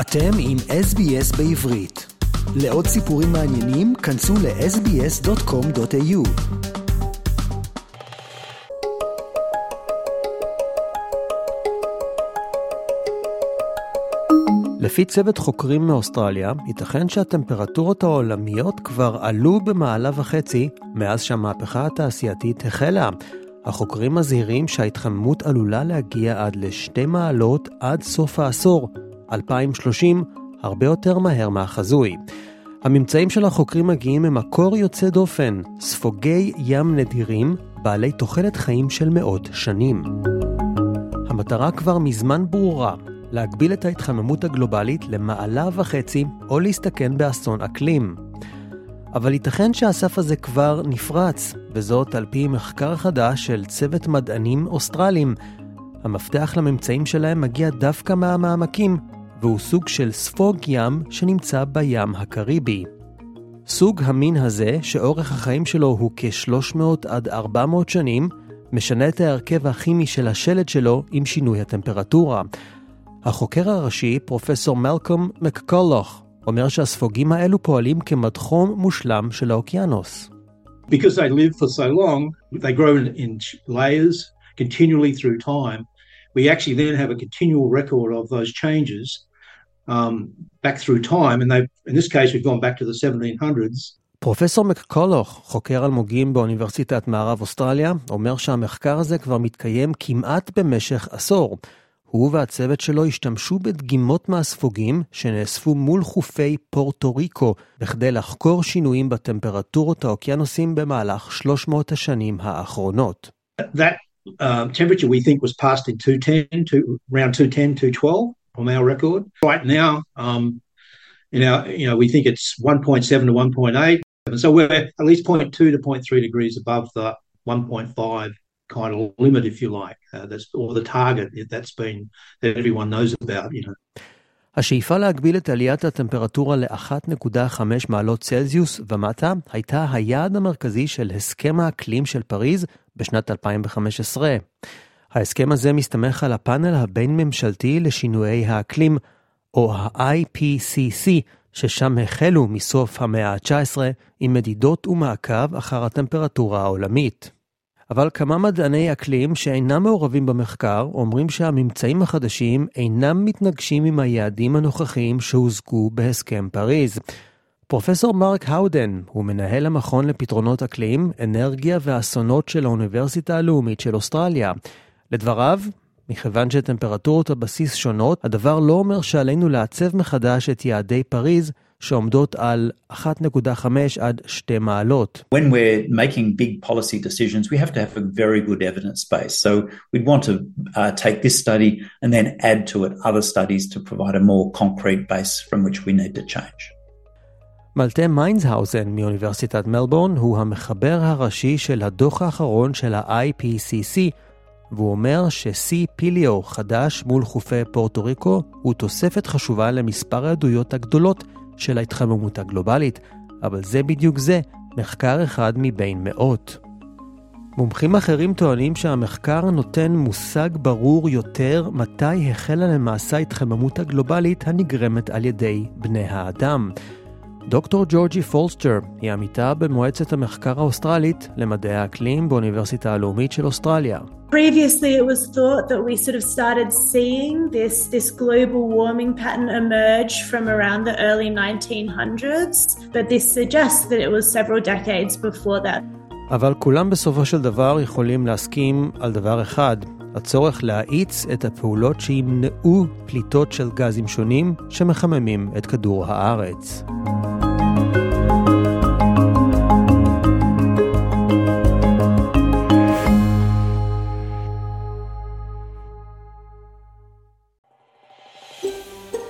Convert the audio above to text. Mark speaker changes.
Speaker 1: אתם עם SBS בעברית. לעוד סיפורים מעניינים, כנסו ל-sbs.com.au. לפי צוות חוקרים מאוסטרליה, ייתכן שהטמפרטורות העולמיות כבר עלו במעלה וחצי מאז שהמהפכה התעשייתית החלה. החוקרים מזהירים שההתחממות עלולה להגיע עד לשתי מעלות עד סוף העשור, 2030, הרבה יותר מהר מהחזוי. הממצאים של החוקרים מגיעים ממקור יוצא דופן, ספוגי ים נדירים, בעלי תוחלת חיים של מאות שנים. המטרה כבר מזמן ברורה, להגביל את ההתחממות הגלובלית למעלה וחצי או להסתכן באסון אקלים. אבל ייתכן שהסף הזה כבר נפרץ, וזאת על פי מחקר חדש של צוות מדענים אוסטרלים. המפתח לממצאים שלהם מגיע דווקא מהמעמקים, והוא סוג של ספוג ים שנמצא בים הקריבי. סוג המין הזה, שאורך החיים שלו הוא כ-300 עד 400 שנים, משנה את ההרכב הכימי של השלד שלו עם שינוי הטמפרטורה. החוקר הראשי, פרופסור מלקום מקקולוך, אומר שהספוגים האלו פועלים כמדחום מושלם של האוקיינוס.
Speaker 2: Because they live for so long, they grow in layers continually through time. We actually then have a continual record of those changes um, back through time, and they, in this case, we've gone back to the 1700s.
Speaker 1: פרופסור מקקולוך, חוקר אלמוגים באוניברסיטת מערב אוסטרליה, אומר שהמחקר הזה כבר מתקיים כמעט במשך עשור. הוא והצוות שלו השתמשו בדגימות מהספוגים שנאספו מול חופי פורטו ריקו, בכדי לחקור שינויים בטמפרטורות האוקיינוסים במהלך 300 השנים האחרונות.
Speaker 2: That uh, temperature we think was passed in 210 to around 210, 212 on our record. Right now, um, in our, you know, we think it's 1.7 to 1.8. So we're at least 0.2 to 0.3 degrees above the 1.5 kind of limit, if you like, uh, that's, or the target that's been, that everyone knows about, you know.
Speaker 1: השאיפה להגביל את עליית הטמפרטורה ל-1.5 מעלות צלזיוס ומטה הייתה היעד המרכזי של הסכם האקלים של פריז בשנת 2015. ההסכם הזה מסתמך על הפאנל הבין-ממשלתי לשינויי האקלים, או ה-IPCC, ששם החלו מסוף המאה ה-19 עם מדידות ומעקב אחר הטמפרטורה העולמית. אבל כמה מדעני אקלים שאינם מעורבים במחקר אומרים שהממצאים החדשים אינם מתנגשים עם היעדים הנוכחיים שהושגו בהסכם פריז. פרופסור מרק האודן הוא מנהל המכון לפתרונות אקלים, אנרגיה ואסונות של האוניברסיטה הלאומית של אוסטרליה. לדבריו, מכיוון שטמפרטורות הבסיס שונות, הדבר לא אומר שעלינו לעצב מחדש את יעדי פריז, שעומדות על 1.5 עד 2 מעלות.
Speaker 3: When we're making big policy decisions, we have to have a very good evidence base. So we'd want to uh, take this study and then add to it other studies to provide a more concrete base from which we need to change.
Speaker 1: מלטה מיינזהאוזן מאוניברסיטת מלבורן הוא המחבר הראשי של הדוח האחרון של ה-IPCC, והוא אומר ש-C פיליו חדש מול חופי פורטו ריקו הוא תוספת חשובה למספר העדויות הגדולות של ההתחממות הגלובלית, אבל זה בדיוק זה, מחקר אחד מבין מאות. מומחים אחרים טוענים שהמחקר נותן מושג ברור יותר מתי החלה למעשה ההתחממות הגלובלית הנגרמת על ידי בני האדם. דוקטור ג'ורג'י פולסטר היא עמיתה במועצת המחקר האוסטרלית למדעי האקלים באוניברסיטה הלאומית של אוסטרליה.
Speaker 4: Previously, it was thought that we sort of started seeing this, this global warming pattern emerge from around the early 1900s, but this suggests that it was several decades before that.
Speaker 1: אבל כולם בסופו של דבר יכולים להסכים על דבר אחד, הצורך להאיץ את הפעולות שימנעו פליטות של גזים שונים שמחממים את כדור הארץ.